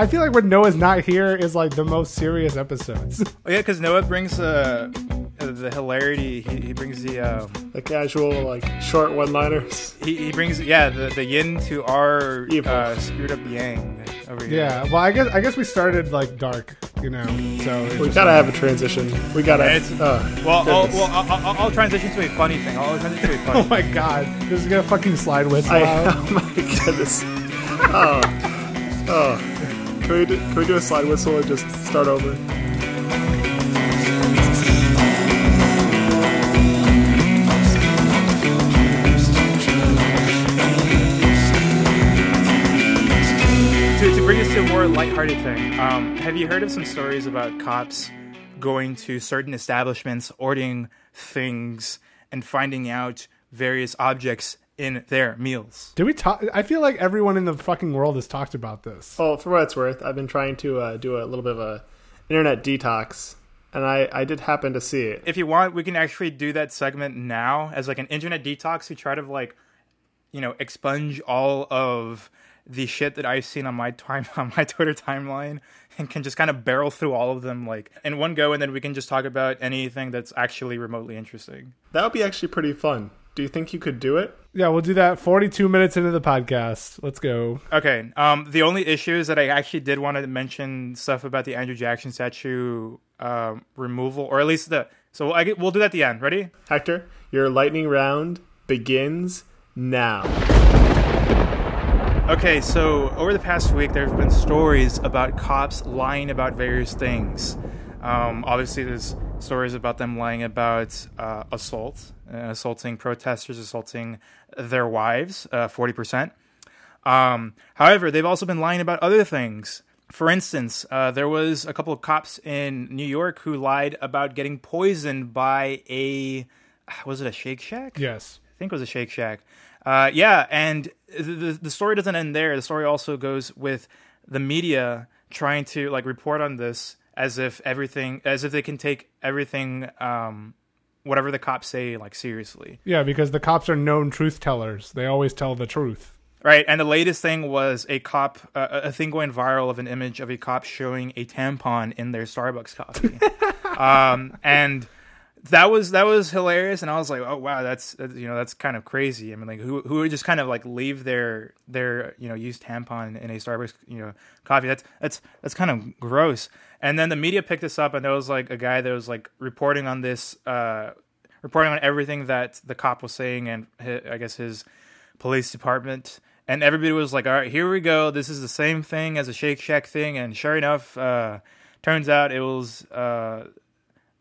I feel like when Noah's not here is like the most serious episodes. Oh, yeah, because Noah brings uh, the hilarity. He, he brings the um, The casual, like, short one liners. he, he brings yeah the, the yin to our uh, screwed up yang over here. yeah, well, I guess I guess we started like dark, you know. So We gotta have a transition. We gotta. It's- uh, Well, I'll, well, I'll, I'll, I'll transition to a funny thing. I'll transition to a funny. Oh my god, this is gonna fucking slide with. I, oh my goodness. Oh. Oh. Can we, do, can we do a slide whistle and just start over? to, bring us to a more lighthearted thing, um, have you heard of some stories about cops going to certain establishments, ordering things, and finding out various objects in their meals? Did we talk? I feel like everyone in the fucking world has talked about this. Well, for what it's worth, I've been trying to uh, do a little bit of a internet detox, and I, I did happen to see it. If you want, we can actually do that segment now as like an internet detox to try to like, you know, expunge all of the shit that I've seen on my time on my Twitter timeline and can just kind of barrel through all of them like in one go and then we can just talk about anything that's actually remotely interesting. That would be actually pretty fun. Do you think you could do it? Yeah, we'll do that 42 minutes into the podcast. Let's go. Okay. Um, the only issue is that I actually did want to mention stuff about the Andrew Jackson statue um, removal, or at least the. So I get, we'll do that at the end. Ready? Hector, your lightning round begins now. Okay. So over the past week, there have been stories about cops lying about various things. Um, obviously, there's stories about them lying about uh, assault, uh, assaulting protesters, assaulting their wives, uh, percent. Um, however, they've also been lying about other things. For instance, uh, there was a couple of cops in New York who lied about getting poisoned by a was it a Shake Shack? Yes. I think it was a Shake Shack. Uh, yeah, and the, the the story doesn't end there. The story also goes with the media trying to like report on this as if everything, as if they can take everything, um, whatever the cops say, like seriously. Yeah, because the cops are known truth tellers. They always tell the truth. Right, and the latest thing was a cop, uh, a thing going viral of an image of a cop showing a tampon in their Starbucks coffee, um, and that was that was hilarious. And I was like, oh wow, that's that's, you know that's kind of crazy. I mean, like who who would just kind of like leave their their you know used tampon in a Starbucks you know coffee? That's that's that's kind of gross. And then the media picked this up, and there was like a guy that was like reporting on this, uh, reporting on everything that the cop was saying, and hi I guess his police department and everybody was like all right here we go this is the same thing as a shake shack thing and sure enough uh turns out it was uh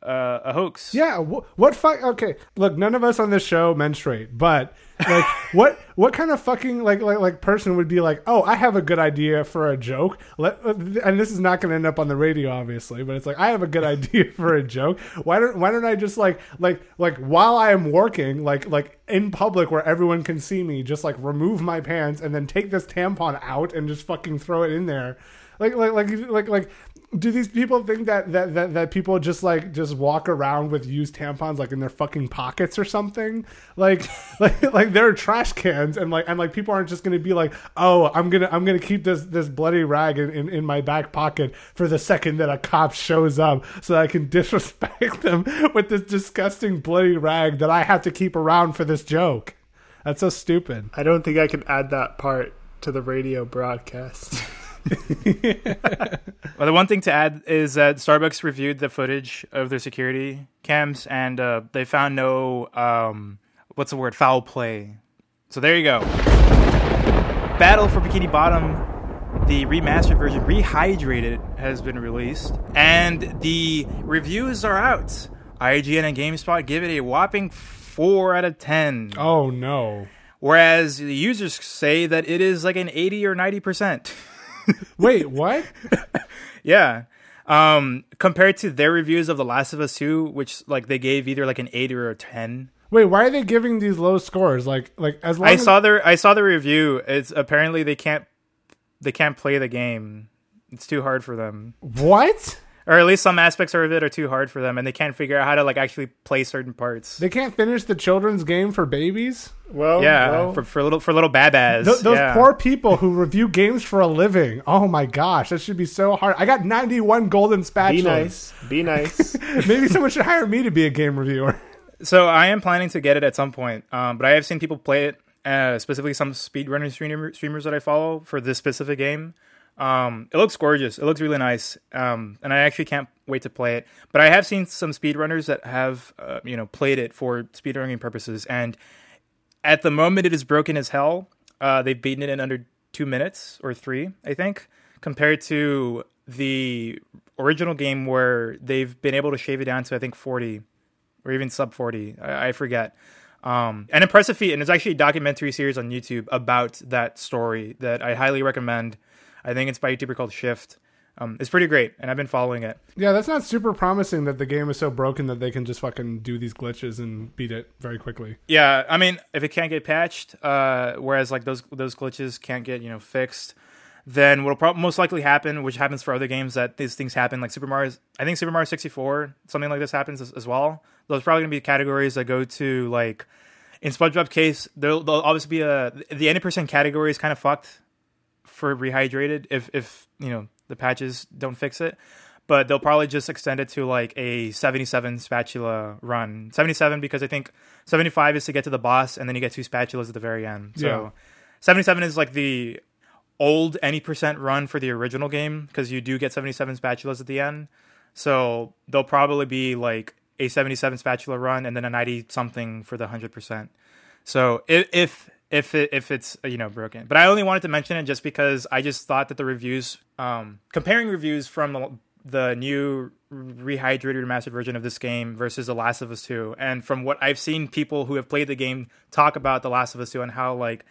uh, a hoax Yeah, wh- what fuck? Okay, look, none of us on this show menstruate, but like, what what kind of fucking like like like person would be like, oh, I have a good idea for a joke. Let and this is not going to end up on the radio, obviously, but it's like I have a good idea for a joke. Why don't why don't I just like like like while I am working, like like in public where everyone can see me, just like remove my pants and then take this tampon out and just fucking throw it in there. Like like like like like do these people think that, that that that people just like just walk around with used tampons like in their fucking pockets or something? Like like like they're trash cans and like and like people aren't just gonna be like oh i'm gonna i'm gonna keep this this bloody rag in, in, in my back pocket for the second that a cop shows up so that i can disrespect them with this disgusting bloody rag that i have to keep around for this joke. That's so stupid. I don't think I can add that part to the radio broadcast. well the one thing to add is that starbucks reviewed the footage of their security cams and uh they found no um what's the word? Foul play. So there you go. Battle for bikini bottom the remastered version rehydrated has been released. And the reviews are out. Ign and gamespot give it a whopping 4 out of 10 oh no. Whereas the users say that it is like an 80 or 90 percent wait what? Yeah. Um compared to their reviews of the last of us 2 which like they gave either like an 8 or a 10 Wait, why are they giving these low scores? Like, like as long i as saw their i saw the review. It's apparently they can't they can't play the game. It's too hard for them. What? Or at least some aspects of it are too hard for them, and they can't figure out how to like actually play certain parts. They can't finish the children's game for babies. Well, yeah, well, for, for little for little babas. Th- those yeah. poor people who review games for a living. Oh my gosh, that should be so hard. I got 91 golden spatulas. be nice. Be nice. Maybe someone should hire me to be a game reviewer. So I am planning to get it at some point, um, but I have seen people play it, uh, specifically some speedrunning streamer, streamers that I follow for this specific game. Um, it looks gorgeous. It looks really nice, um, and I actually can't wait to play it. But I have seen some speedrunners that have, uh, you know, played it for speedrunning purposes, and at the moment it is broken as hell. Uh, they've beaten it in under two minutes or three, I think, compared to the original game where they've been able to shave it down to I think forty or even sub 40 i, I forget um, an impressive feat and it's actually a documentary series on youtube about that story that i highly recommend i think it's by a youtuber called shift. Um, it's pretty great and i've been following it. Yeah, that's not super promising that the game is so broken that they can just fucking do these glitches and beat it very quickly. yeah i mean if it can't get patched uh, whereas like those those glitches can't get you know fixed then what'll prob- most likely happen which happens for other games that these things happen like super mario i think super mario 64 something like this happens as, as well. Those probably to be categories that go to like in SpongeBob's case, there'll, there'll obviously be a the any percent category is kind of fucked for rehydrated if if you know the patches don't fix it, but they'll probably just extend it to like a 77 spatula run. 77 because I think 75 is to get to the boss and then you get two spatulas at the very end. So Yeah. 77 is like the old any percent run for the original game because you do get 77 spatulas at the end. So they'll probably be like a 77 spatula run and then a 90 something for the 100%. So if if if it, if it's you know broken, but I only wanted to mention it just because I just thought that the reviews, um, comparing reviews from the, the new rehydrated remastered version of this game versus The Last of Us 2, and from what I've seen people who have played the game talk about The Last of Us 2 and how like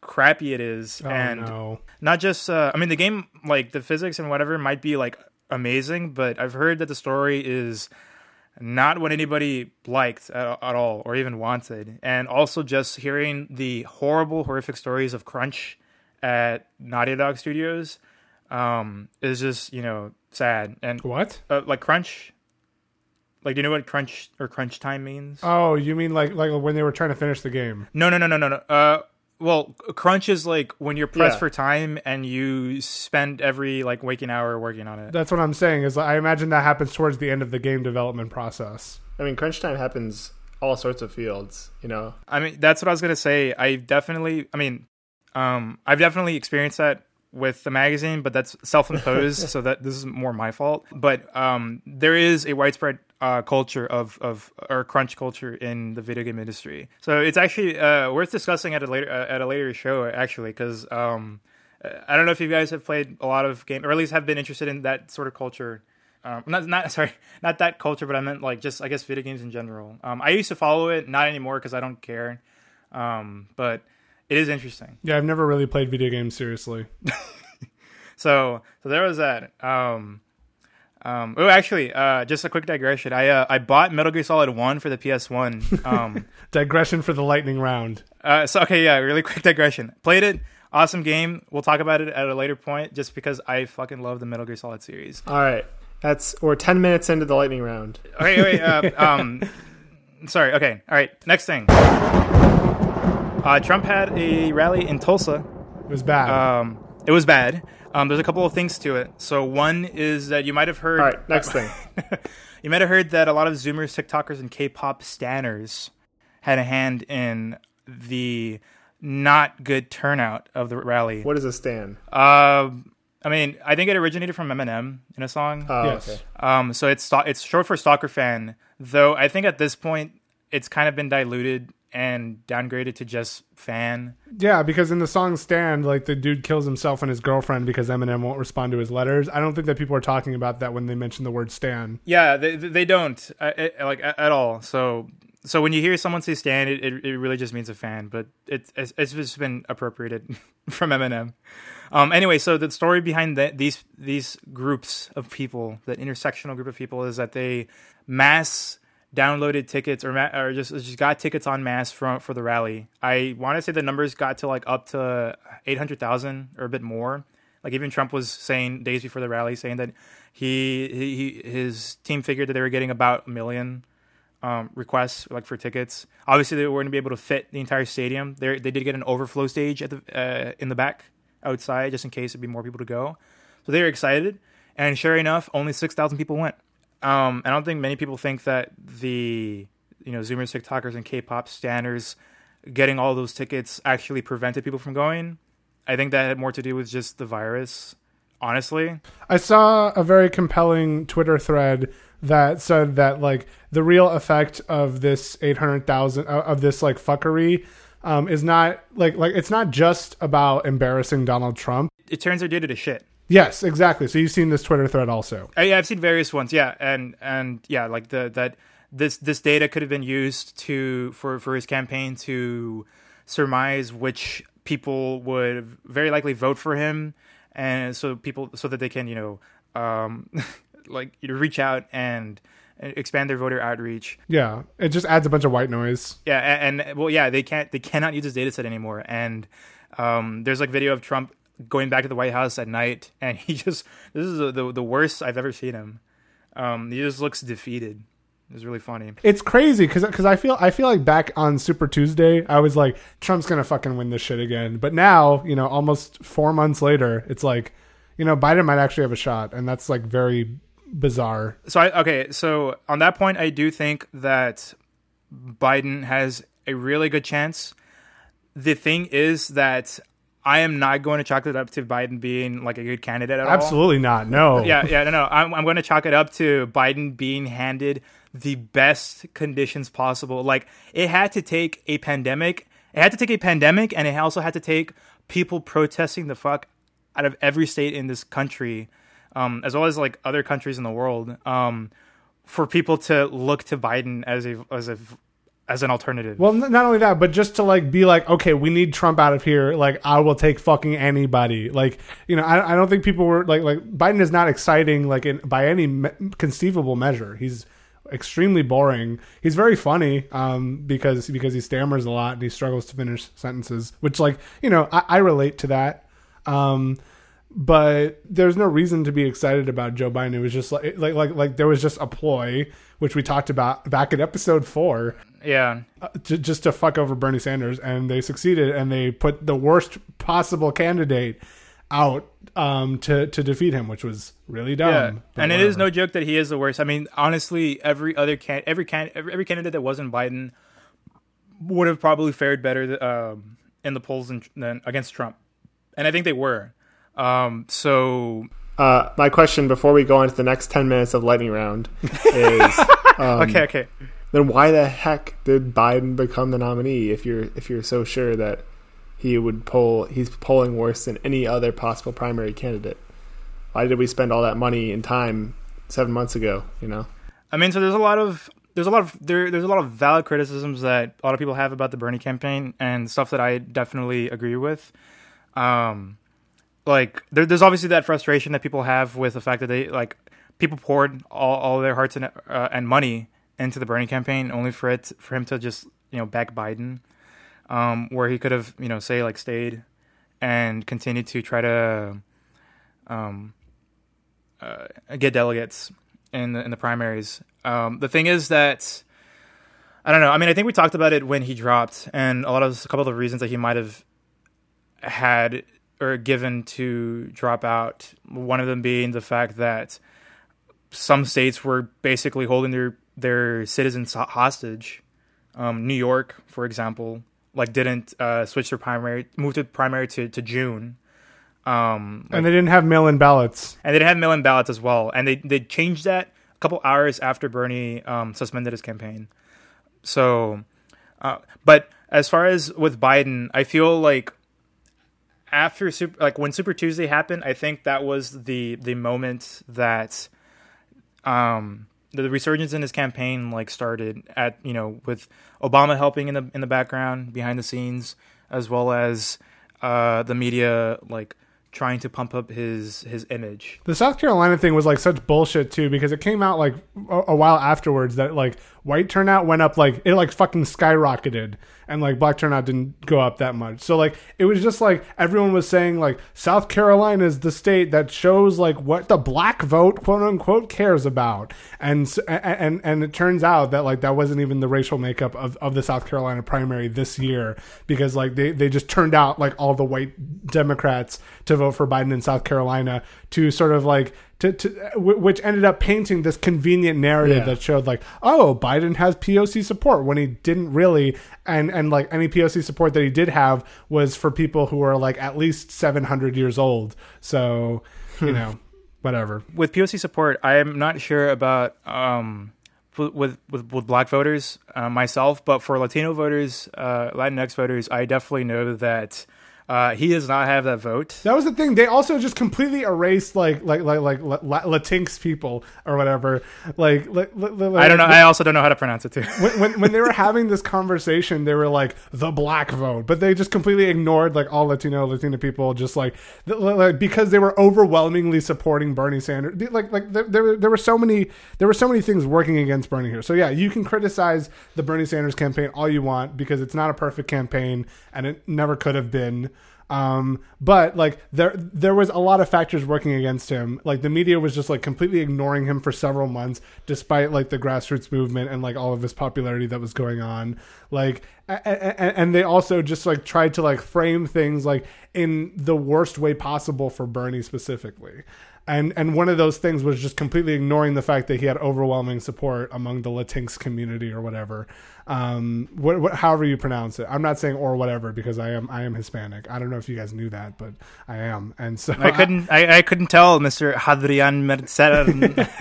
crappy it is, Oh and no. not just uh, I mean the game like the physics and whatever might be like amazing, but I've heard that the story is not what anybody liked at, at all or even wanted. And also just hearing the horrible, horrific stories of Crunch at Naughty Dog Studios um, is just you know sad and What? uh, like Crunch. Like, do you know what crunch or crunch time means? Oh, you mean like like when they were trying to finish the game? No, no, no, no, no, no. Uh, well, crunch is like when you're pressed Yeah. for time and you spend every like waking hour working on it. That's what I'm saying. Is I imagine that happens towards the end of the game development process. I mean, crunch time happens all sorts of fields. You know, I mean, that's what I was gonna say. I definitely, I mean, um, I've definitely experienced that with the magazine, but that's self-imposed, so that this is more my fault. But um, there is a widespread uh, culture of of or crunch culture in the video game industry, so it's actually uh, worth discussing at a later uh, at a later show, actually, because um, I don't know if you guys have played a lot of game, or at least have been interested in that sort of culture. Um, not not sorry, not that culture, but I meant like just I guess video games in general. Um, I used to follow it, not anymore because I don't care. Um, but it is interesting. Yeah, I've never really played video games seriously. So so there was that. Um, um, oh, actually, uh, just a quick digression. I uh, I bought Metal Gear Solid One for the PS One. Um, Digression for the lightning round. uh, so okay, yeah, really quick digression. Played it, awesome game. We'll talk about it at a later point, just because I fucking love the Metal Gear Solid series. all right. That's we're ten minutes into the lightning round. Okay, wait. Uh, um, sorry. Okay. All right. Next thing. Uh, Trump had a rally in Tulsa. It was bad. Um, it was bad. Um, there's a couple of things to it. So one is that you might have heard. All right, next thing. you might have heard that a lot of Zoomers, TikTokers, and K-pop stanners had a hand in the not good turnout of the rally. What is a stan? Um, I mean, I think it originated from Eminem in a song. Oh, yes. okay. Um, so it's it's short for stalker fan, though. I think at this point it's kind of been diluted and downgraded to just fan. yeah, because in the song "Stan," like the dude kills himself and his girlfriend because Eminem won't respond to his letters. I don't think that people are talking about that when they mention the word "Stan." Yeah, they they don't uh, it, like at all. So so when you hear someone say "stan," it, it, it really just means a fan, but it, it's it's just been appropriated from Eminem. Um, anyway, so the story behind the, these these groups of people, that intersectional group of people, is that they mass downloaded tickets or ma- or just just got tickets on mass from for the rally. I want to say the numbers got to like up to eight hundred thousand or a bit more. Like even Trump was saying days before the rally, saying that he, he his team figured that they were getting about a million um, requests like for tickets. Obviously, they weren't going to be able to fit the entire stadium. They they did get an overflow stage at the uh, in the back outside just in case it'd be more people to go. So they were excited, and sure enough, only six thousand people went. Um, I don't think many people think that the you know Zoomers, TikTokers, and K-pop standers getting all those tickets actually prevented people from going. I think that had more to do with just the virus. Honestly, I saw a very compelling Twitter thread that said that like the real effect of this 800,000 uh, of this like fuckery um, is not like like it's not just about embarrassing Donald Trump. it turns their data to shit. Yes, exactly. So you've seen this Twitter thread also. I, I've seen various ones, yeah, and and yeah, like the that this this data could have been used to for for his campaign to surmise which people would very likely vote for him, and so people so that they can you know um like you know, reach out and expand their voter outreach. Yeah, it just adds a bunch of white noise. Yeah, and, and well, yeah, they can't they cannot use this data set anymore, and um, there's like video of Trump going back to the White House at night, and he just this is the the worst I've ever seen him. Um, he just looks defeated. It's really funny. It's crazy because because I feel I feel like back on Super Tuesday I was like Trump's gonna fucking win this shit again, but now you know almost four months later it's like you know Biden might actually have a shot, and that's like very bizarre. So I okay, so on that point, I do think that Biden has a really good chance. The thing is that I am not going to chalk it up to Biden being like a good candidate at all. Absolutely not. No. Yeah, yeah, no, no. I'm, I'm going to chalk it up to Biden being handed the best conditions possible. Like it had to take a pandemic. It had to take a pandemic, and it also had to take people protesting the fuck out of every state in this country, um, as well as like other countries in the world, um, for people to look to Biden as a as a as an alternative. Well, not only that, but just to like be like, okay, we need Trump out of here. Like, I will take fucking anybody. Like, you know, I, I don't think people were like, like Biden is not exciting, like in by any me- conceivable measure. He's extremely boring. He's very funny, um, because because he stammers a lot and he struggles to finish sentences, which like you know, I, I relate to that. Um, but there's no reason to be excited about Joe Biden. It was just like like like like there was just a ploy, which we talked about back in episode four yeah, uh, j- just to fuck over Bernie Sanders, and they succeeded, and they put the worst possible candidate out um, to to defeat him, which was really dumb. yeah, but and it is no joke that he is the worst. I mean, honestly, every other can every can every, every candidate that wasn't Biden would have probably fared better um, in the polls than, than against Trump, and I think they were. Um, so Uh, my question before we go on to the next 10 minutes of lightning round is um, okay, okay. Then why the heck did Biden become the nominee if you're if you're so sure that he would poll he's polling worse than any other possible primary candidate? Why did we spend all that money and time seven months ago? You know, I mean, so there's a lot of there's a lot of there there's a lot of valid criticisms that a lot of people have about the Bernie campaign and stuff that I definitely agree with. Um, like there, there's obviously that frustration that people have with the fact that they like people poured all, all their hearts and uh, and money into the Bernie campaign only for it for him to just you know back Biden, um, where he could have you know say like stayed and continued to try to um, uh, get delegates in the, in the primaries. Um, the thing is that I don't know. I mean, I think we talked about it when he dropped, and a lot of a couple of the reasons that he might have had or given to drop out. One of them being the fact that some states were basically holding their their citizens hostage. Um, New York, for example, like didn't uh, switch their primary, moved to primary to, to June. Um, and they didn't have mail-in ballots. and they didn't have mail-in ballots as well. And they they changed that a couple hours after Bernie um, suspended his campaign. So, uh, but as far as with Biden, I feel like after super, like when Super Tuesday happened, I think that was the the moment that um the resurgence in his campaign like started at you know with Obama helping in the in the background behind the scenes as well as uh the media like trying to pump up his his image. The South Carolina thing was like such bullshit too because it came out like a, a while afterwards that like white turnout went up like it like fucking skyrocketed and like black turnout didn't go up that much. So like it was just like everyone was saying like South Carolina is the state that shows like what the black vote quote unquote cares about. And and and it turns out that like that wasn't even the racial makeup of, of the South Carolina primary this year because like they, they just turned out like all the white Democrats to vote for Biden in South Carolina to sort of like to, to which ended up painting this convenient narrative Yeah. that showed like oh Biden has POC support when he didn't really and and like any POC support that he did have was for people who are like at least 700 years old. So you know whatever. With POC support, I am not sure about um, with with with, with black voters uh, myself, but for Latino voters, uh, Latinx voters, I definitely know that uh, he does not have that vote. That was the thing. They also just completely erased like like like like La- La- Latinx people or whatever. Like, like, like I don't know. I also don't know how to pronounce it too. when, when when they were having this conversation, they were like the black vote, but they just completely ignored like all Latino Latina people, just like, like because they were overwhelmingly supporting Bernie Sanders. Like like there, there there were so many there were so many things working against Bernie here. So yeah, you can criticize the Bernie Sanders campaign all you want because it's not a perfect campaign and it never could have been. Um, but like there there was a lot of factors working against him. Like the media was just like completely ignoring him for several months, despite like the grassroots movement and like all of his popularity that was going on. Like and they also just like tried to like frame things like in the worst way possible for Bernie specifically. And and one of those things was just completely ignoring the fact that he had overwhelming support among the Latinx community or whatever. Um, what, what, however you pronounce it. I'm not saying or whatever because I am I am Hispanic. I don't know if you guys knew that, but I am. And so I couldn't. I, I couldn't tell, Mister Hadrian Mercedes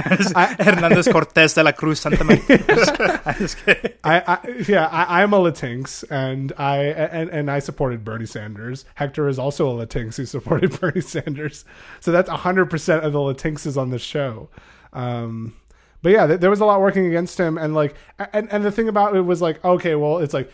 Hernandez Cortez de la Cruz Santa Maria. I'm just kidding. I, I yeah, I, I'm a Latinx, and I and, and I supported Bernie Sanders. Hector is also a Latinx who supported Bernie Sanders. So that's hundred percent of the Latinxes on the show. Um, but yeah, there was a lot working against him, and like, and and the thing about it was like, okay, well, it's like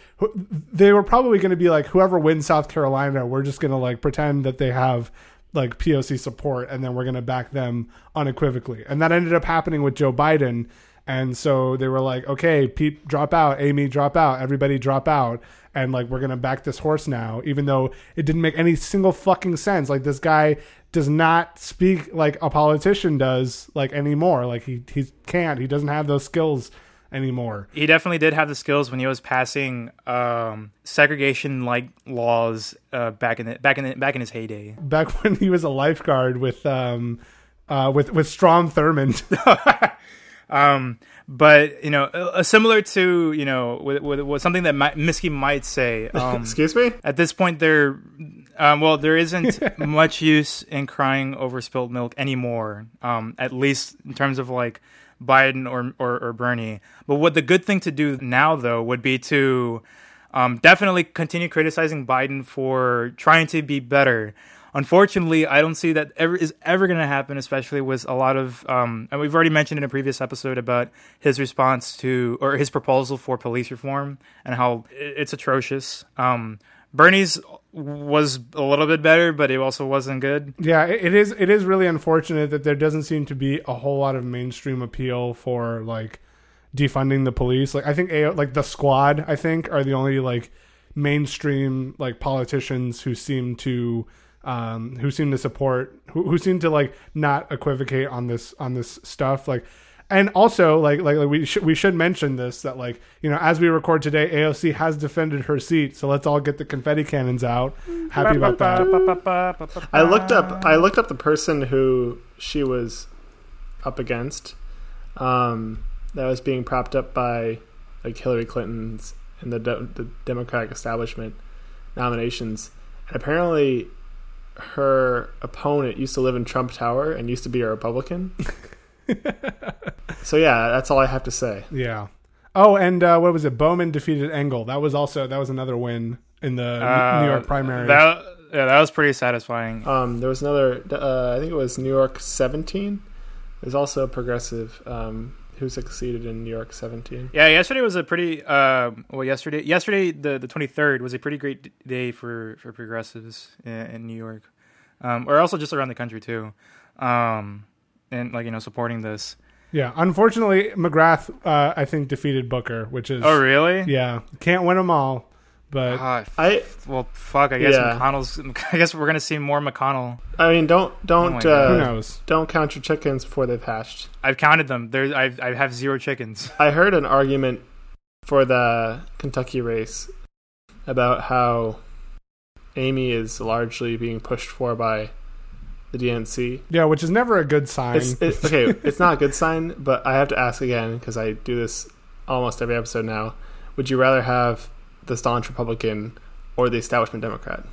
they were probably going to be like, whoever wins South Carolina, we're just going to like pretend that they have like POC support, and then we're going to back them unequivocally, and that ended up happening with Joe Biden. And so they were like, okay, Pete, drop out. Amy, drop out. Everybody, drop out. And like, we're going to back this horse now, even though it didn't make any single fucking sense. Like, this guy does not speak like a politician does, like, anymore. Like, he, he can't. He doesn't have those skills anymore. He definitely did have the skills when he was passing um, segregation-like laws uh, back in the, back in the, back in his heyday. Back when he was a lifeguard with, um, uh, with, with Strom Thurmond. Um, but you know, uh, similar to you know, with, with, with something that Miski might say. Um, Excuse me? at this point, there, um, well, there isn't much use in crying over spilled milk anymore. Um, at least in terms of like Biden or, or or Bernie. But what the good thing to do now, though, would be to um, definitely continue criticizing Biden for trying to be better. Unfortunately, I don't see that ever is ever going to happen, especially with a lot of. Um, and we've already mentioned in a previous episode about his response to or his proposal for police reform and how it's atrocious. Um, Bernie's was a little bit better, but it also wasn't good. Yeah, it is. It is really unfortunate that there doesn't seem to be a whole lot of mainstream appeal for like defunding the police. Like I think, AO, like the Squad, I think are the only like mainstream like politicians who seem to um who seem to support who, who seem to like not equivocate on this on this stuff like and also like like, like we should we should mention this that like you know as we record today AOC has defended her seat so let's all get the confetti cannons out happy about that I looked up. I looked up the person who she was up against. Um, that was being propped up by like Hillary Clinton's and the de- the Democratic establishment nominations. And apparently, her opponent used to live in Trump Tower and used to be a Republican. so yeah, that's all I have to say. Yeah. Oh, and uh, what was it? Bowman defeated Engel. That was also that was another win in the New York primary. That, yeah, that was pretty satisfying. Um, there was another. Uh, I think it was New York 17. There's also a progressive um, who succeeded in New York 17. Yeah, yesterday was a pretty uh, well. Yesterday, yesterday the the twenty third was a pretty great day for for progressives in, in New York. um, or also just around the country too, um, and like you know supporting this. Yeah, unfortunately, McGrath, uh, I think, defeated Booker, which is Oh really? yeah, can't win them all, but Ah, I well, fuck. I guess Yeah. McConnell's. I guess we're gonna see more McConnell. I mean, don't Oh don't my who uh, knows? don't count your chickens before they've hatched. I've counted them. There, I've, I have zero chickens. I heard an argument for the Kentucky race about how Amy is largely being pushed for by the DNC. Yeah, which is never a good sign. It's it, okay. It's not a good sign, but I have to ask again because I do this almost every episode now. Would you rather have the staunch Republican or the establishment Democrat?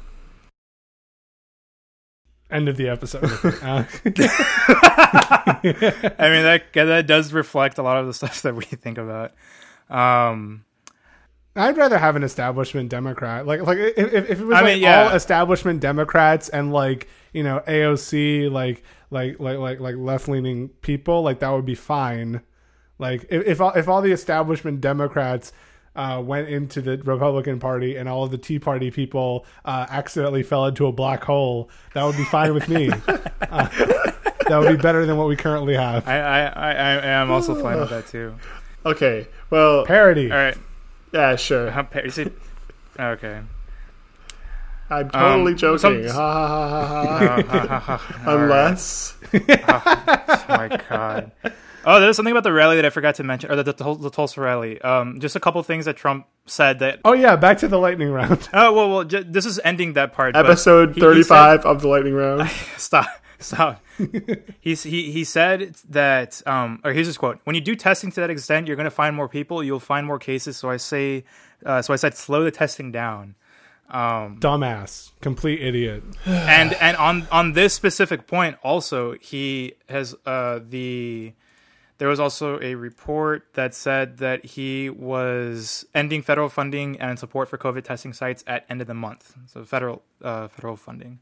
End of the episode. Uh, I mean that that does reflect a lot of the stuff that we think about. Um, I'd rather have an establishment Democrat. Like, like if, if it was I like mean, yeah. all establishment Democrats and like you know AOC, like like like like like left leaning people, like that would be fine. Like if if all, if all the establishment Democrats uh, went into the Republican Party and all of the Tea Party people uh, accidentally fell into a black hole, that would be fine with me. Uh, that would be better than what we currently have. I, I, I, I am also fine with that too. Okay. Well, Parody. All right. yeah, sure. How pa- is it- Okay. I'm totally Um, joking. some- Ha, ha, ha, ha, ha. Ha, ha, ha. All right. Unless Oh my god. Oh, there's something about the rally that I forgot to mention, or the, the, the Tulsa rally. Um, just a couple things that Trump said that. Oh yeah, back to the lightning round. Oh well, well, ju- this is ending that part. episode he- he 35 of the lightning round. stop stop he's he he said that um or here's his quote when you do testing to that extent you're going to find more people you'll find more cases so i say uh, so i said slow the testing down um Dumbass, complete idiot. and and on on this specific point also he has uh the there was also a report that said that he was ending federal funding and support for covid testing sites at end of the month. So federal uh federal funding.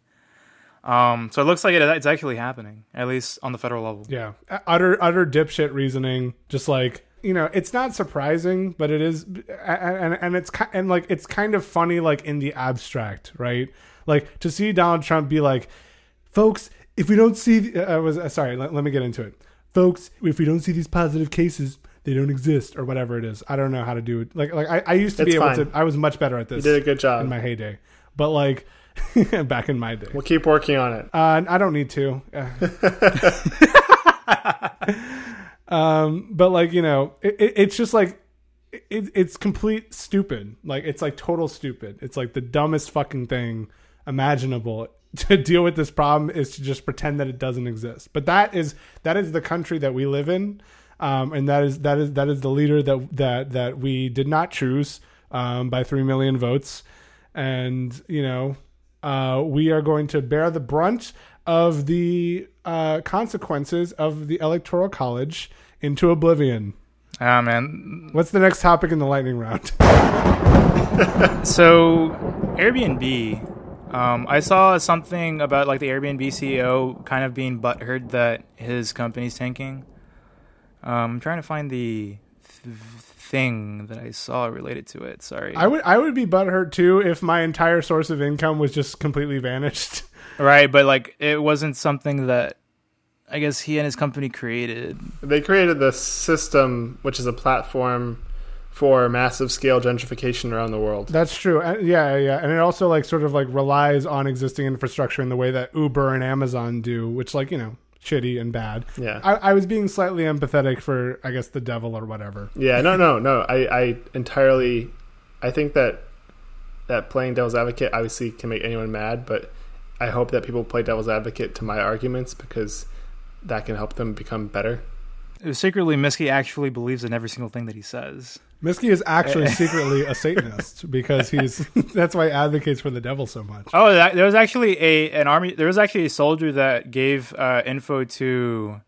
Um so it looks like it, it's actually happening at least on the federal level. Yeah, utter utter dipshit reasoning. Just like you know, it's not surprising, but it is, and and it's and like it's kind of funny, like in the abstract, right? Like to see Donald Trump be like, folks, if we don't see, I was uh, sorry, let, let me get into it, folks. If we don't see these positive cases, they don't exist, or whatever it is. I don't know how to do it. Like like I, I used to be able fine. to. I was much better at You this did a good job. in my heyday, but like back in my day. we'll keep working on it. Uh, I don't need to. um, but like you know, it, it, it's just like it, it's complete stupid. Like it's like total stupid. It's like the dumbest fucking thing imaginable. To deal with this problem is to just pretend that it doesn't exist. But that is that is the country that we live in, um, and that is that is that is the leader that that that we did not choose um, by three million votes, and you know uh, we are going to bear the brunt of the uh, consequences of the electoral college into oblivion. ah man What's the next topic in the lightning round? So, Airbnb. Um, I saw something about like the Airbnb CEO kind of being butthurt that his company's tanking. Um, I'm trying to find the th- thing that I saw related to it. Sorry. I would I would be butthurt too if my entire source of income was just completely vanished. right, but like it wasn't something that I guess he and his company created. They created the system, which is a platform for massive scale gentrification around the world. That's true. Uh, yeah, yeah, and it also like sort of like relies on existing infrastructure in the way that Uber and Amazon do, which like you know shitty and bad. Yeah. I, I was being slightly empathetic for I guess the devil or whatever. Yeah, no, no, no. I, I entirely, I think that that playing devil's advocate obviously can make anyone mad, but I hope that people play devil's advocate to my arguments because that can help them become better. Secretly, Miski actually believes in every single thing that he says. Miski is actually secretly a Satanist because he's that's why he advocates for the devil so much. Oh, that, there was actually a an army. There was actually a soldier that gave uh, info to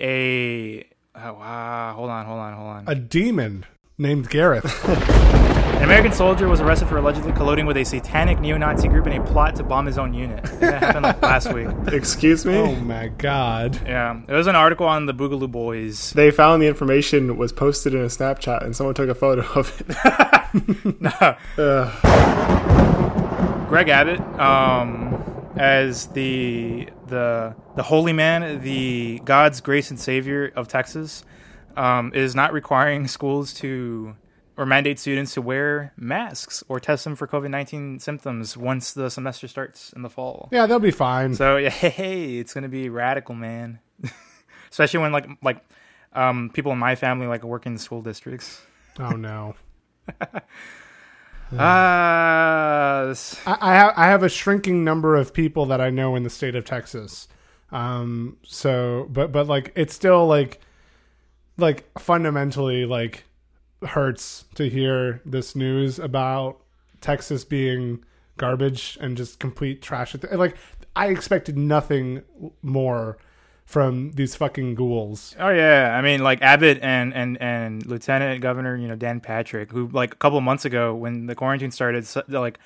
a. Oh, wow, hold on, hold on, hold on. A demon named Gareth. An American soldier was arrested for allegedly colluding with a satanic neo-Nazi group in a plot to bomb his own unit. That happened like last week. Excuse me? Oh my god. Yeah, there was an article on the Boogaloo Boys. They found the information was posted in a Snapchat and someone took a photo of it. Ugh. Greg Abbott, um, as the the the holy man, the God's grace and savior of Texas, um, is not requiring schools to or mandate students to wear masks or test them for COVID nineteen symptoms once the semester starts in the fall. Yeah, they'll be fine. So yeah, hey, it's gonna be radical, man. Especially when like like um, people in my family like work in school districts. oh no. Ah, this- I, I have I have a shrinking number of people that I know in the state of Texas. Um so but but like it's still like like fundamentally like hurts to hear this news about Texas being garbage and just complete trash. Like I expected nothing more from these fucking ghouls. Oh yeah, I mean like Abbott and and and Lieutenant Governor, you know Dan Patrick, who like a couple of months ago when the quarantine started, like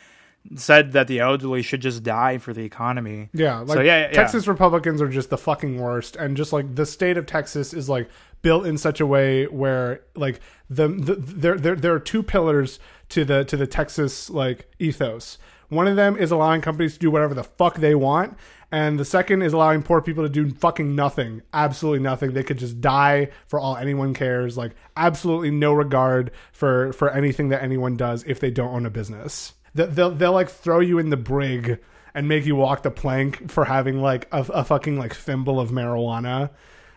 said that the elderly should just die for the economy. Yeah, like So, yeah, yeah, yeah. Texas Republicans are just the fucking worst, and just like the state of Texas is like built in such a way where like the, the there there there are two pillars to the to the Texas like ethos. One of them is allowing companies to do whatever the fuck they want, and the second is allowing poor people to do fucking nothing, absolutely nothing. They could just die for all anyone cares. Like absolutely no regard for for anything that anyone does if they don't own a business. They'll they'll, they'll like throw you in the brig and make you walk the plank for having like a, a fucking like thimble of marijuana.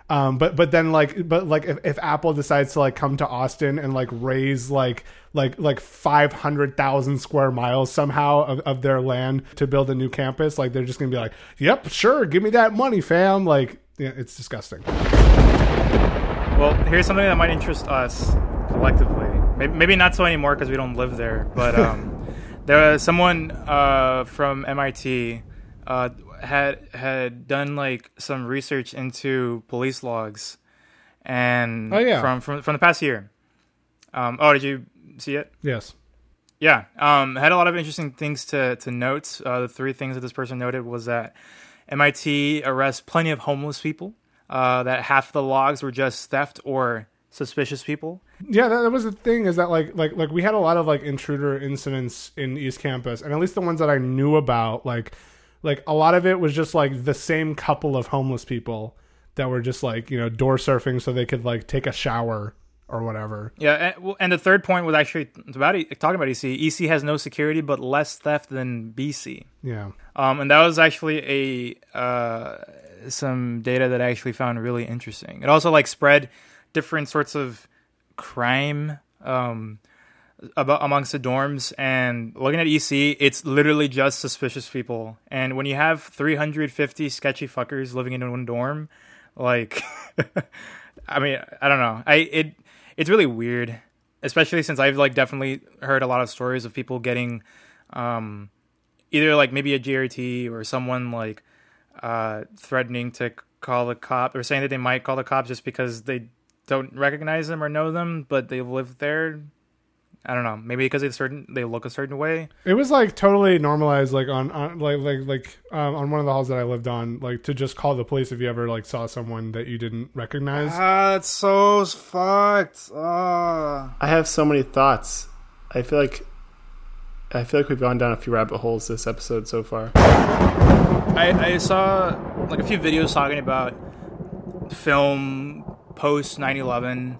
Um, but but then like but like if, if Apple decides to like come to Austin and like raise like like like five hundred thousand square miles somehow of, of their land to build a new campus, like they're just gonna be like, Yep, sure, give me that money, fam. Like yeah, it's disgusting. Well, here's something that might interest us collectively. Maybe, maybe not so anymore because we don't live there. But um, there was someone uh, from MIT uh, had had done like some research into police logs, and Oh, yeah. from from from the past year. Um, oh, did you see it? Yes. Yeah, um, had a lot of interesting things to to note. Uh, the three things that this person noted was that MIT arrests plenty of homeless people. Uh, that half the logs were just theft or suspicious people. Yeah, that, that was the thing is that like like like we had a lot of like intruder incidents in East Campus, and at least the ones that I knew about, like like a lot of it was just like the same couple of homeless people that were just like you know door surfing so they could like take a shower or whatever. Yeah, and, and the third point was actually about talking about EC. EC has no security, but less theft than BC. Yeah, Um, and that was actually a uh, some data that I actually found really interesting. It also like spread different sorts of crime um, about amongst the dorms. And looking at EC, it's literally just suspicious people. And when you have 350 sketchy fuckers living in one dorm, like, I mean, I don't know. I it it's really weird, especially since I've like definitely heard a lot of stories of people getting. Um, either like maybe a GRT or someone like uh, threatening to call the cop or saying that they might call the cops just because they don't recognize them or know them, but they live there. I don't know. Maybe because they certain they look a certain way. it was like totally normalized, like on, on like like like um, on one of the halls that I lived on, like to just call the police if you ever like saw someone that you didn't recognize. Ah, it's so fucked. Ah. I have so many thoughts. I feel like I feel like we've gone down a few rabbit holes this episode so far. I, I saw like a few videos talking about film post 9-11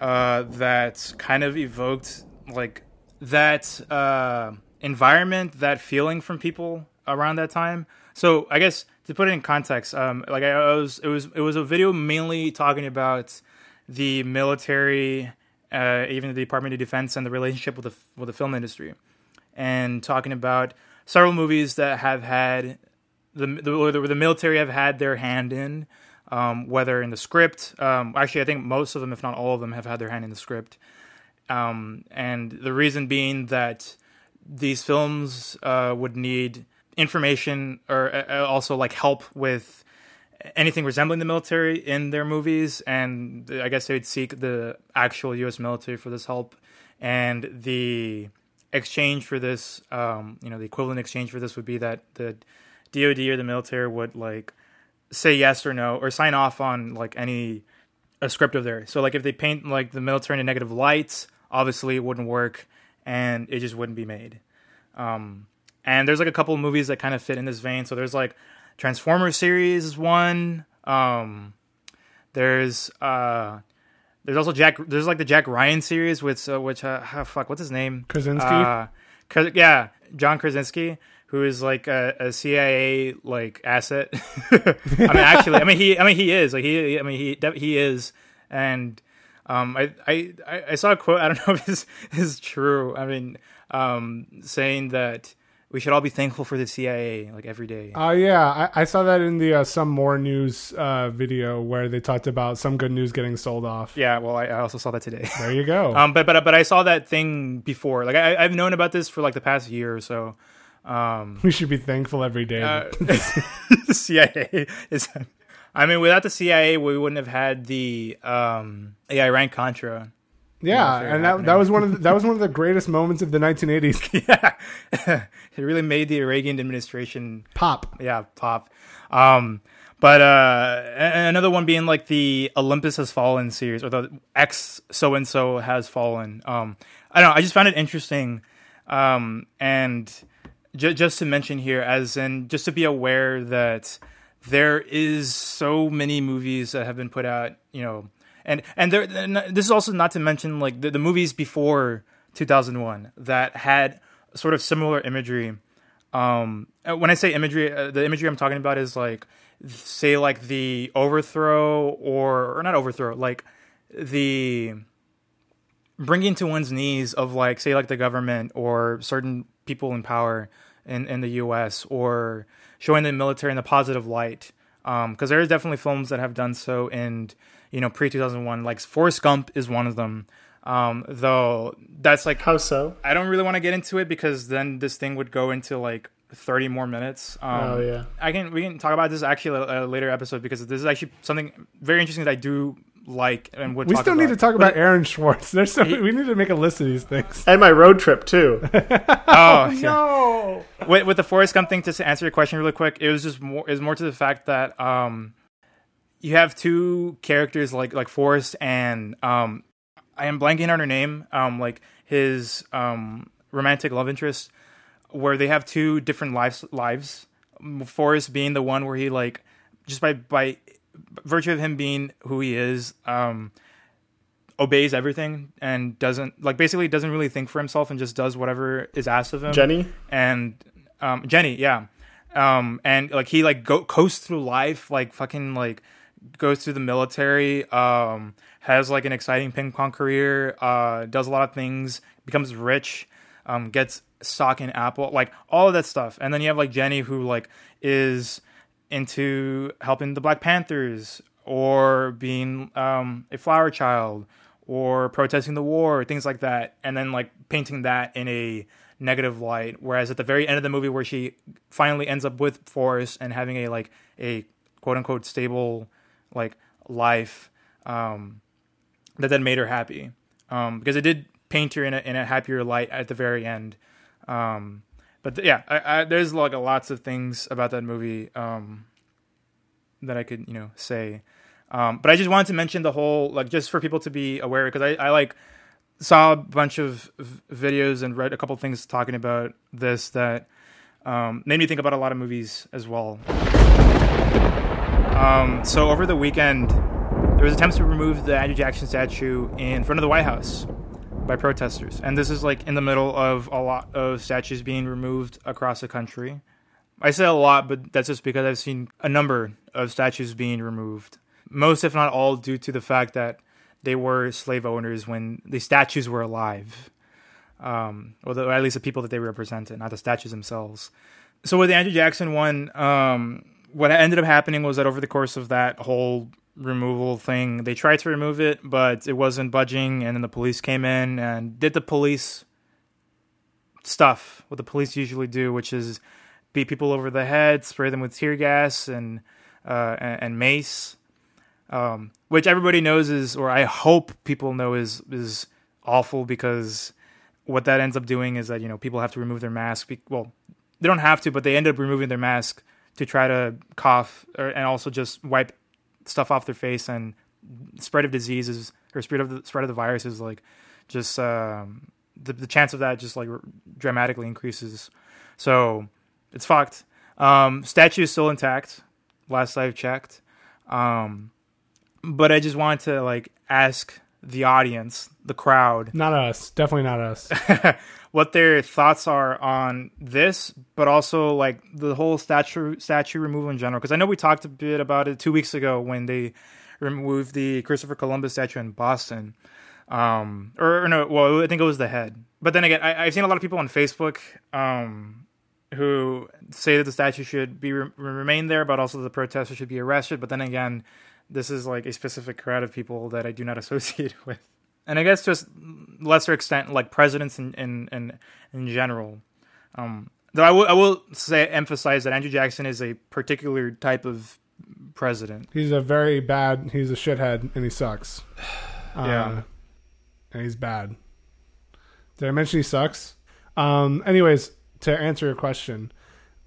uh, that kind of evoked like that uh, environment that feeling from people around that time so i guess to put it in context um, like I, I was it was it was a video mainly talking about the military uh, even the department of defense and the relationship with the with the film industry and talking about several movies that have had the the, the military have had their hand in, um, whether in the script. Um, actually, I think most of them, if not all of them, have had their hand in the script. Um, and the reason being that these films uh, would need information or uh, also like help with anything resembling the military in their movies, and I guess they would seek the actual U.S. military for this help, and the exchange for this, um, you know, the equivalent exchange for this would be that the DoD or the military would like say yes or no or sign off on like any a script of theirs. So like if they paint like the military in a negative light, obviously it wouldn't work and it just wouldn't be made. Um, and there's like a couple of movies that kind of fit in this vein. So there's like Transformers series one. Um, there's uh, there's also Jack. There's like the Jack Ryan series with uh, which uh, ah, fuck what's his name Krasinski? Uh, yeah, John Krasinski, who is like a, a CIA like asset. I mean, actually, I mean he, I mean he is like he, I mean he, he is, and um, I, I, I saw a quote. I don't know if this is true. I mean, um, saying that we should all be thankful for the CIA like every day. Oh yeah, I, I saw that in the uh, some more news uh, video where they talked about some good news getting sold off. yeah, well, I, I also saw that today. There you go. Um, but but but I saw that thing before. Like I, I've known about this for like the past year or so. Um, we should be thankful every day. uh, the CIA is. I mean, without the CIA, we wouldn't have had the um, yeah, Iran Contra. yeah, and that, happening. that was one of the, that was one of the greatest moments of the 1980s. yeah, it really made the Reagan administration Pop. yeah pop. Um, but uh, another one being like the Olympus Has Fallen series or the X so and so has fallen. Um, I don't know. I just found it interesting, um, and ju- just to mention here, as in just to be aware that there is so many movies that have been put out, you know, and and there. And this is also not to mention like the, the movies before 2001 that had sort of similar imagery. Um, uh, when I say imagery, uh, the imagery I'm talking about is like, say, like the overthrow or or not overthrow, like the bringing to one's knees of like say like the government or certain people in power in, in the US or showing the military in the positive light. Because there are definitely films that have done so in you know pre 2001. Like Forrest Gump is one of them. Um, though that's like How so? I don't really want to get into it because then this thing would go into like 30 more minutes. Um, oh yeah. I can we can talk about this actually at a later episode because this is actually something very interesting that I do like and would. We talk still about. need to talk But about Aaron Swartz. There's so He- we need to make a list of these things. And my road trip too. Oh, yeah. No. with, with the Forrest Gump thing, just to answer your question really quick, it was just more. It was more to the fact that um, you have two characters like like Forrest and um, I am blanking on her name. Um, like his um romantic love interest, where they have two different lives. Lives. Forrest being the one where he like just by by virtue of him being who he is, um, obeys everything and doesn't like basically doesn't really think for himself and just does whatever is asked of him. Jenny. and um, Jenny, yeah, um, and like he like go coasts through life, like fucking like goes through the military, um, has like an exciting ping pong career, uh, does a lot of things, becomes rich, um, gets stock in Apple, like all of that stuff, and then you have like Jenny who like is into helping the Black Panthers or being um, a flower child or protesting the war, things like that, and then like painting that in a negative light. Whereas at the very end of the movie, where she finally ends up with Forrest and having a like a quote unquote stable like life, um, that then made her happy um, because it did paint her in a in a happier light at the very end. Um, but yeah, I, I, there's like lots of things about that movie um, that I could you know say. Um, but I just wanted to mention the whole like just for people to be aware because I, I like saw a bunch of v- videos and read a couple things talking about this that um, made me think about a lot of movies as well. Um, so over the weekend, there was attempts to remove the Andrew Jackson statue in front of the White House by protesters, and this is like in the middle of a lot of statues being removed across the country. I say a lot, but that's just because I've seen a number of statues being removed. Most, if not all, due to the fact that they were slave owners when the statues were alive, um, or, the, or at least the people that they represented, not the statues themselves. So with the Andrew Jackson one, um, what ended up happening was that over the course of that whole removal thing, they tried to remove it, but it wasn't budging, and then the police came in and did the police stuff, what the police usually do, which is beat people over the head, spray them with tear gas and uh, and, and mace, um, which everybody knows is, or I hope people know is is awful because what that ends up doing is that you know people have to remove their mask. Be- well, they don't have to, but they end up removing their mask to try to cough or, and also just wipe stuff off their face and spread of diseases or spread of the spread of the virus is like just um, the, the chance of that just like r- dramatically increases. So it's fucked. Um, statue is still intact, last I've checked. Um, but I just wanted to like ask the audience, the crowd, Not us. Definitely not us. what their thoughts are on this, but also like the whole statue statue removal in general. Because I know we talked a bit about it two weeks ago when they removed the Christopher Columbus statue in Boston. Um, or, or no, well, I think it was the head. But then again, I, I've seen a lot of people on Facebook um, who say that the statue should be re- remain there, but also the protesters should be arrested. But then again, this is like a specific crowd of people that I do not associate with, and I guess just lesser extent like presidents in in in, in general. Um, though I will I will say emphasize that Andrew Jackson is a particular type of president. He's a very bad. He's a shithead, and he sucks. Yeah. and he's bad. Did I mention he sucks? Um. Anyways, to answer your question,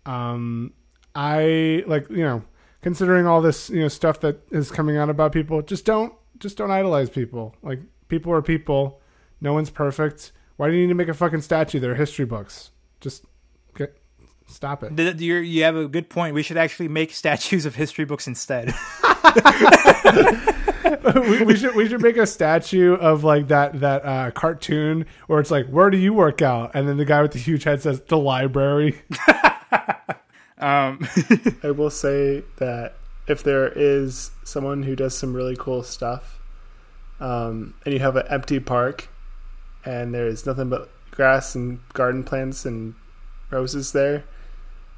um, I like you know, considering all this you know stuff that is coming out about people, just don't just don't idolize people. Like people are people. No one's perfect. Why do you need to make a fucking statue? They're history books. Just get stop it. Th- You're, you have a good point. We should actually make statues of history books instead. we, we should we should make a statue of like that that uh, cartoon where it's like where do you work out and then the guy with the huge head says the library. um, I will say that if there is someone who does some really cool stuff, um, and you have an empty park, and there's nothing but grass and garden plants and roses there,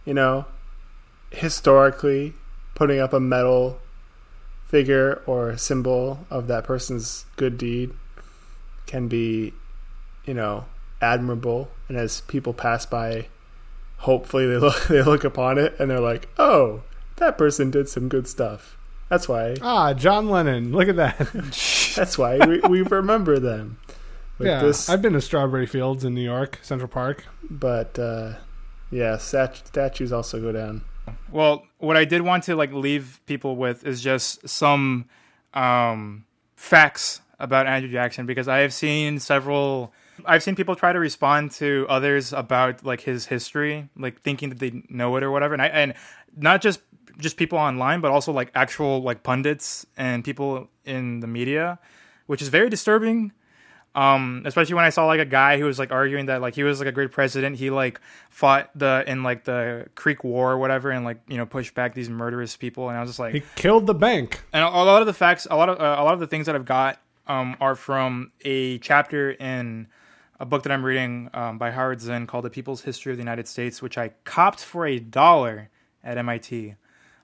you know, historically, putting up a metal figure or symbol of that person's good deed can be, you know, admirable. And as people pass by, hopefully they look they look upon it and they're like, "Oh, that person did some good stuff." That's why. Ah, John Lennon. Look at that. That's why we, we remember them. With yeah, this, I've been to Strawberry Fields in New York, Central Park. but uh, yeah, stat- statues also go down. Well, what I did want to like leave people with is just some um, facts about Andrew Jackson because I have seen several. I've seen people try to respond to others about like his history, like thinking that they know it or whatever, and I and not just just people online, but also like actual like pundits and people in the media, which is very disturbing. Um especially when i saw like a guy who was like arguing that like he was like a great president. He like fought the in like the creek war or whatever and like you know pushed back these murderous people. And i was just like He killed the bank. and a a lot of the facts a lot of uh, a lot of the things that i've got um are from a chapter in a book that i'm reading um, by howard zinn called the people's history of the united states which i copped for a dollar at mit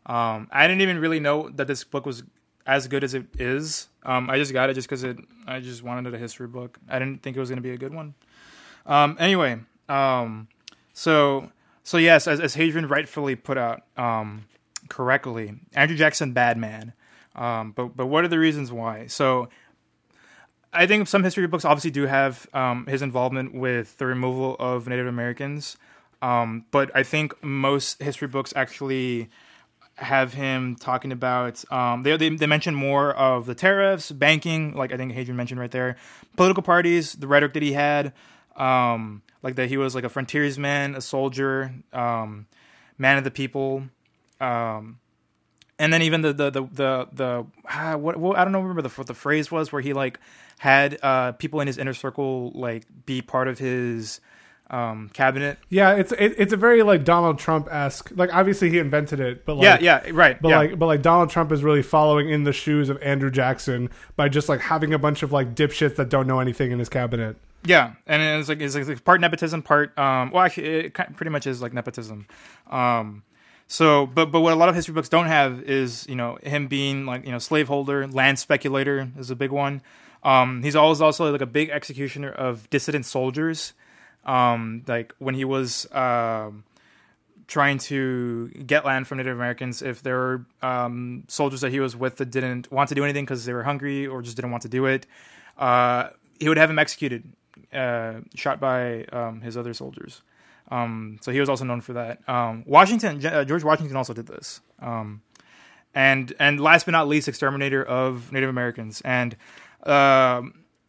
um i didn't even really know that this book was as good as it is. Um, I just got it just because it. I just wanted a history book. I didn't think it was going to be a good one. Um, anyway, um, so so yes, as, as Hadrian rightfully put out um, correctly, Andrew Jackson, bad man. Um, but but what are the reasons why? So I think some history books obviously do have um, his involvement with the removal of Native Americans. Um, but I think most history books actually have him talking about um, they, they they mention more of the tariffs, banking, like I think Hadrian mentioned right there, political parties, the rhetoric that he had, um, like that he was like a frontiersman, a soldier, um, man of the people, um, and then even the the the the, the ah, what, what I don't know remember the what the phrase was where he like had uh, people in his inner circle like be part of his um, cabinet. Yeah, it's it, it's a very like Donald Trump esque. Like obviously he invented it, but like, yeah, yeah, right. But yeah. like, but like Donald Trump is really following in the shoes of Andrew Jackson by just like having a bunch of like dipshits that don't know anything in his cabinet. Yeah, and it's like it's like part nepotism, part um. Well, actually, it pretty much is like nepotism. Um, so, but but what a lot of history books don't have is you know him being like you know slaveholder, land speculator is a big one. Um, he's always also like a big executioner of dissident soldiers. Um, like when he was um trying to get land from Native Americans, if there were um, soldiers that he was with that didn't want to do anything because they were hungry or just didn't want to do it, uh, he would have him executed, uh, shot by um, his other soldiers. Um, so he was also known for that. Um, Washington, uh, George Washington also did this. And and last but not least, exterminator of Native Americans. And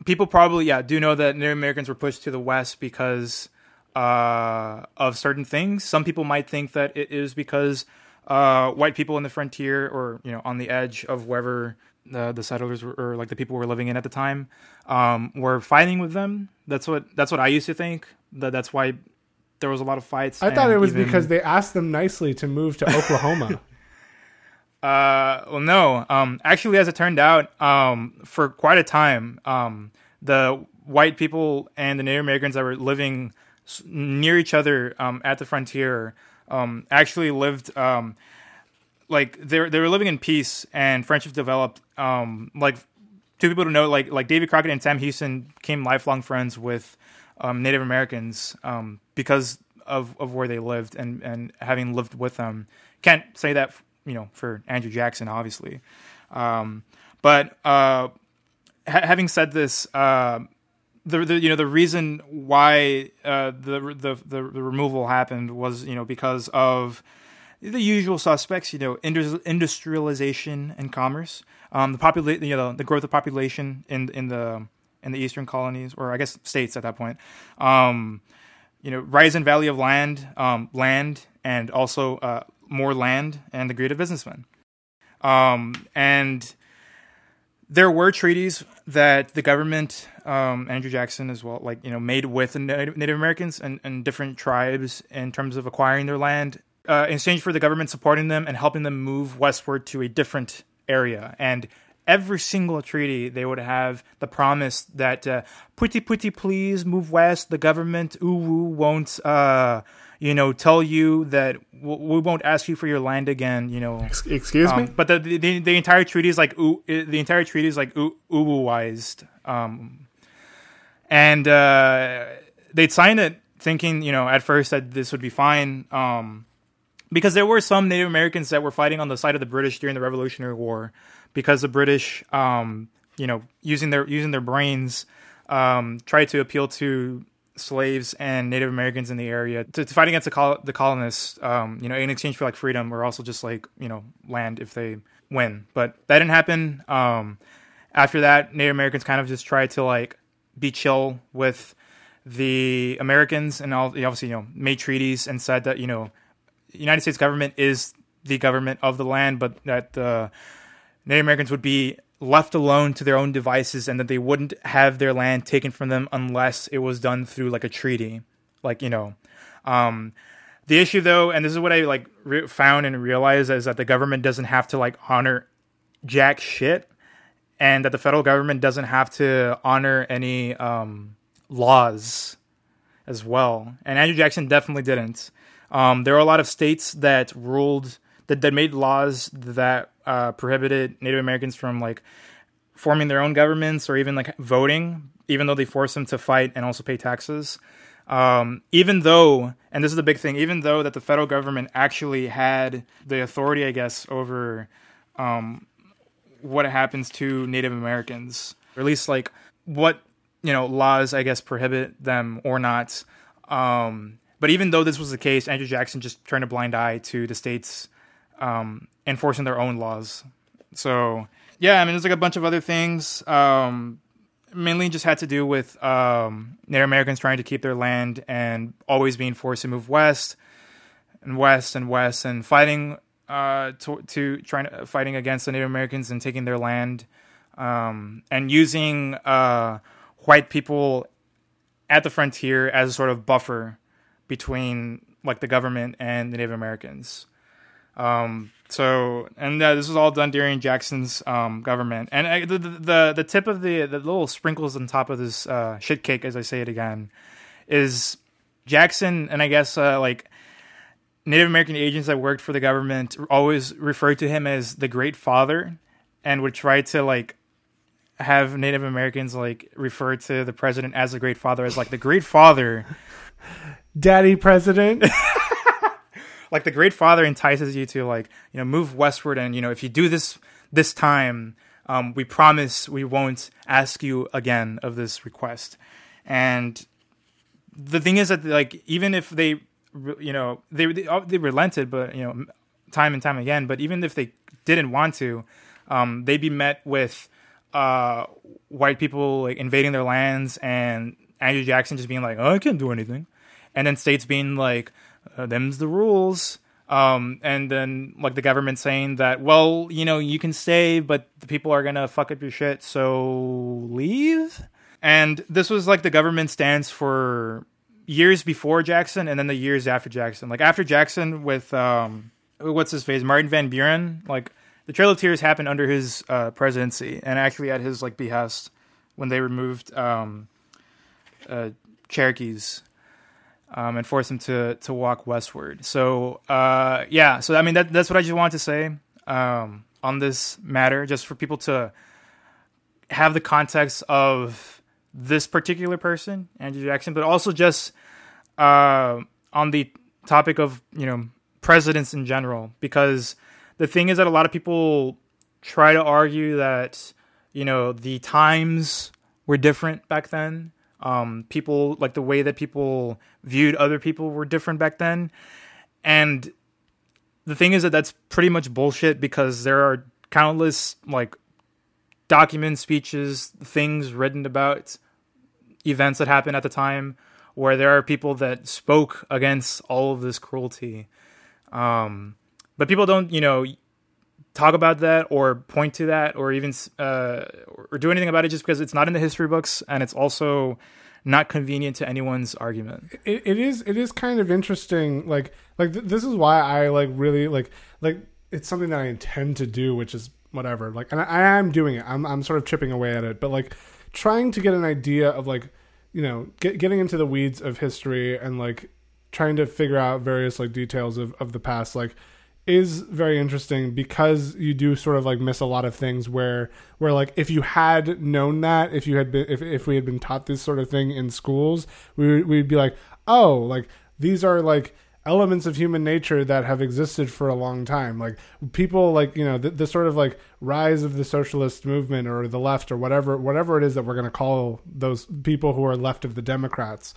people probably yeah do know that Native Americans were pushed to the west because uh, of certain things. Some people might think that it is because uh, white people in the frontier or you know on the edge of wherever the the settlers were, or like the people were living in at the time um, were fighting with them. That's what that's what I used to think. That that's why there was a lot of fights. I thought it was even- because they asked them nicely to move to Oklahoma. Uh, well, no. Um, actually, as it turned out, um, for quite a time, um, the white people and the Native Americans that were living near each other um, at the frontier um, actually lived um, like they they were living in peace and friendships developed. Um, like two people to know, like like David Crockett and Sam Houston became lifelong friends with Native Americans um, because of, of where they lived and, and having lived with them. Can't say that you know for Andrew Jackson, obviously, um, but uh, ha- having said this, uh, the, the you know the reason why uh, the, the the the removal happened was you know because of the usual suspects, you know, indus- industrialization and commerce, um, the popula- you know, the growth of population in in the in the eastern colonies, or I guess states at that point, um, you know, rise in value of land, um, land, and also uh, more land, and the greed of businessmen, um, and there were treaties that the government, um, Andrew Jackson as well, like you know, made with the Native Americans and, and different tribes in terms of acquiring their land uh, in exchange for the government supporting them and helping them move westward to a different area. And every single treaty, they would have the promise that uh, pretty, pretty, please move west. The government, ooh, woo, won't, uh, you know, tell you that w- we won't ask you for your land again. You know, Excuse um, me. but the, the the entire treaty is like the entire treaty is like ooh-wized. Um, and uh, they'd sign it thinking, you know, at first that this would be fine. Um, because there were some Native Americans that were fighting on the side of the British during the Revolutionary War, because the British, um, you know, using their using their brains, um, tried to appeal to slaves and Native Americans in the area to, to fight against the, col- the colonists, um, you know, in exchange for like freedom or also just like you know land if they win. But that didn't happen. Um, after that, Native Americans kind of just tried to like be chill with the Americans and all obviously you know made treaties and said that you know United States government is the government of the land, but that the Native Americans would be left alone to their own devices and that they wouldn't have their land taken from them unless it was done through like a treaty. Like, you know, um, the issue though, and this is what I like re- found and realized is that the government doesn't have to like honor jack shit and that the federal government doesn't have to honor any um, laws as well. And Andrew Jackson definitely didn't. Um, there were a lot of states that ruled that, that made laws that uh, prohibited Native Americans from like forming their own governments or even like voting, even though they forced them to fight and also pay taxes. Um, even though, and this is the big thing, even though that the federal government actually had the authority, I guess, over um, what happens to Native Americans, or at least like what you know laws, I guess, prohibit them or not. Um, but even though this was the case, Andrew Jackson just turned a blind eye to the states um, enforcing their own laws. So yeah, I mean, there's like a bunch of other things. Um, mainly just had to do with um, Native Americans trying to keep their land and always being forced to move west and west and west and fighting uh, to, to trying to fighting against the Native Americans and taking their land um, and using uh, white people at the frontier as a sort of buffer between like the government and the Native Americans. Um, so, and uh, this was all done during Jackson's um, government. And uh, the, the the tip of the the little sprinkles on top of this uh, shit cake, as I say it again, is Jackson. And I guess uh, like Native American agents that worked for the government always referred to him as the Great Father, and would try to like have Native Americans like refer to the president as the Great Father as like the Great Father. Daddy President. like the great father entices you to like you know move westward and you know if you do this this time um, we promise we won't ask you again of this request. And the thing is that like even if they you know they they, they relented but you know time and time again but even if they didn't want to um, they'd be met with uh, white people like invading their lands and Andrew Jackson just being like, "Oh, I can't do anything," and then states being like, uh, "Them's the rules." Um, and then like the government saying that, well, you know, you can stay, but the people are gonna fuck up your shit, so leave. And this was like the government stance for years before Jackson, and then the years after Jackson. Like after Jackson, with um, what's his face, Martin Van Buren, like the Trail of Tears happened under his uh, presidency, and actually at his like behest when they removed um, uh, Cherokees um, and force him to to walk westward. So uh, yeah, so I mean that that's what I just wanted to say um, on this matter, just for people to have the context of this particular person, Andrew Jackson, but also just uh, on the topic of you know presidents in general, because the thing is that a lot of people try to argue that you know the times were different back then um, people like the way that people viewed other people were different back then, and the thing is that that's pretty much bullshit because there are countless like documents, speeches, things written about events that happened at the time where there are people that spoke against all of this cruelty. Um, but people don't, you know, talk about that or point to that or even uh, or do anything about it just because it's not in the history books and it's also not convenient to anyone's argument. It, it is it is kind of interesting. Like like th- this is why I like really like like it's something that I intend to do, which is whatever. Like and I, am doing it. I'm I'm sort of chipping away at it, but like trying to get an idea of like you know get, getting into the weeds of history and like trying to figure out various like details of, of the past like is very interesting because you do sort of like miss a lot of things where where like if you had known that if you had been if, if we had been taught this sort of thing in schools we would, we'd be like oh like these are like elements of human nature that have existed for a long time. Like people like you know the, the sort of like rise of the socialist movement or the left or whatever whatever it is that we're going to call those people who are left of the democrats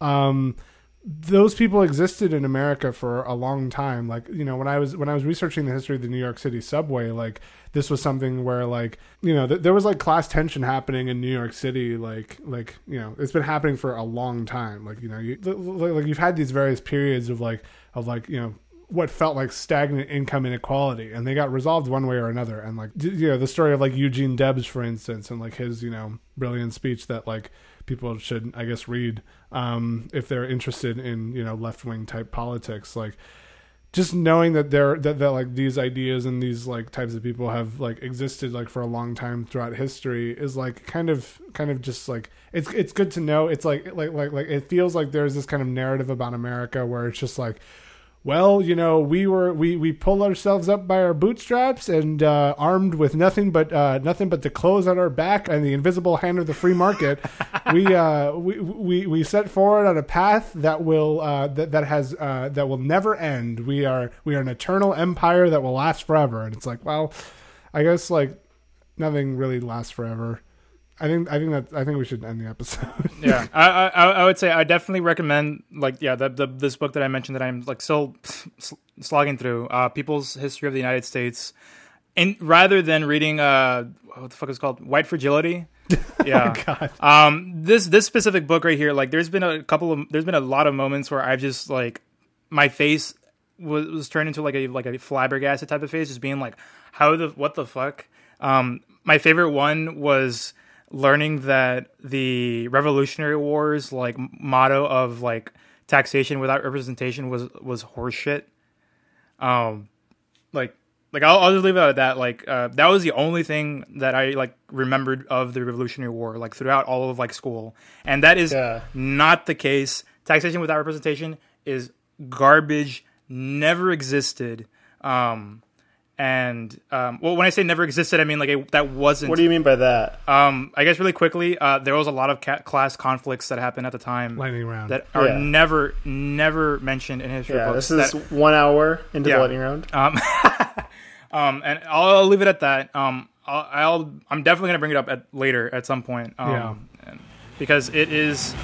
um those people existed in America for a long time. Like, you know, when I was when I was researching the history of the New York City subway, like this was something where like, you know, th- there was like class tension happening in New York City like like, you know, it's been happening for a long time. Like, you know, you like you've had these various periods of like of like, you know, what felt like stagnant income inequality and they got resolved one way or another and like you know the story of like Eugene Debs for instance and like his you know brilliant speech that like people should, I guess, read um, if they're interested in you know left wing type politics. Like just knowing that there that, that like these ideas and these like types of people have like existed like for a long time throughout history is like kind of kind of just like it's it's good to know. It's like like like like it feels like there's this kind of narrative about America where it's just like well, you know, we were we we pulled ourselves up by our bootstraps and uh, armed with nothing but uh, nothing but the clothes on our back and the invisible hand of the free market. we, uh, we we we set forward on a path that will uh, that that has uh, that will never end. We are we are an eternal empire that will last forever. And it's like, well, I guess like nothing really lasts forever. I think I think that I think we should end the episode. yeah, I, I I would say I definitely recommend like yeah the, the this book that I mentioned that I'm like still slogging through uh, People's History of the United States, and rather than reading uh what the fuck is called White Fragility. Yeah. oh, God. Um, this this specific book right here, like, there's been a couple of there's been a lot of moments where I've just like my face was, was turned into like a like a flabbergasted type of face, just being like, how the what the fuck. Um, my favorite one was learning that the Revolutionary Wars like motto of like taxation without representation was was horseshit. Um, like like I'll, I'll just leave it at that. Like uh, that was the only thing that I like remembered of the Revolutionary War like throughout all of like school, and that is Yeah. not the case. Taxation without representation is garbage. Never existed. Um, and um, well, when I say never existed, I mean like it, that wasn't. What do you mean by that? Um, I guess really quickly, uh, there was a lot of ca- class conflicts that happened at the time Lightning round. that are Yeah. never, never mentioned in history Yeah, books. this is that- one hour into Yeah. the lightning round. um, um, and I'll, I'll leave it at that. Um, I'll, I'll I'm definitely gonna bring it up at later at some point. Um, Yeah. and- because it is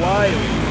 wild.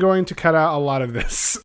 Going to cut out a lot of this.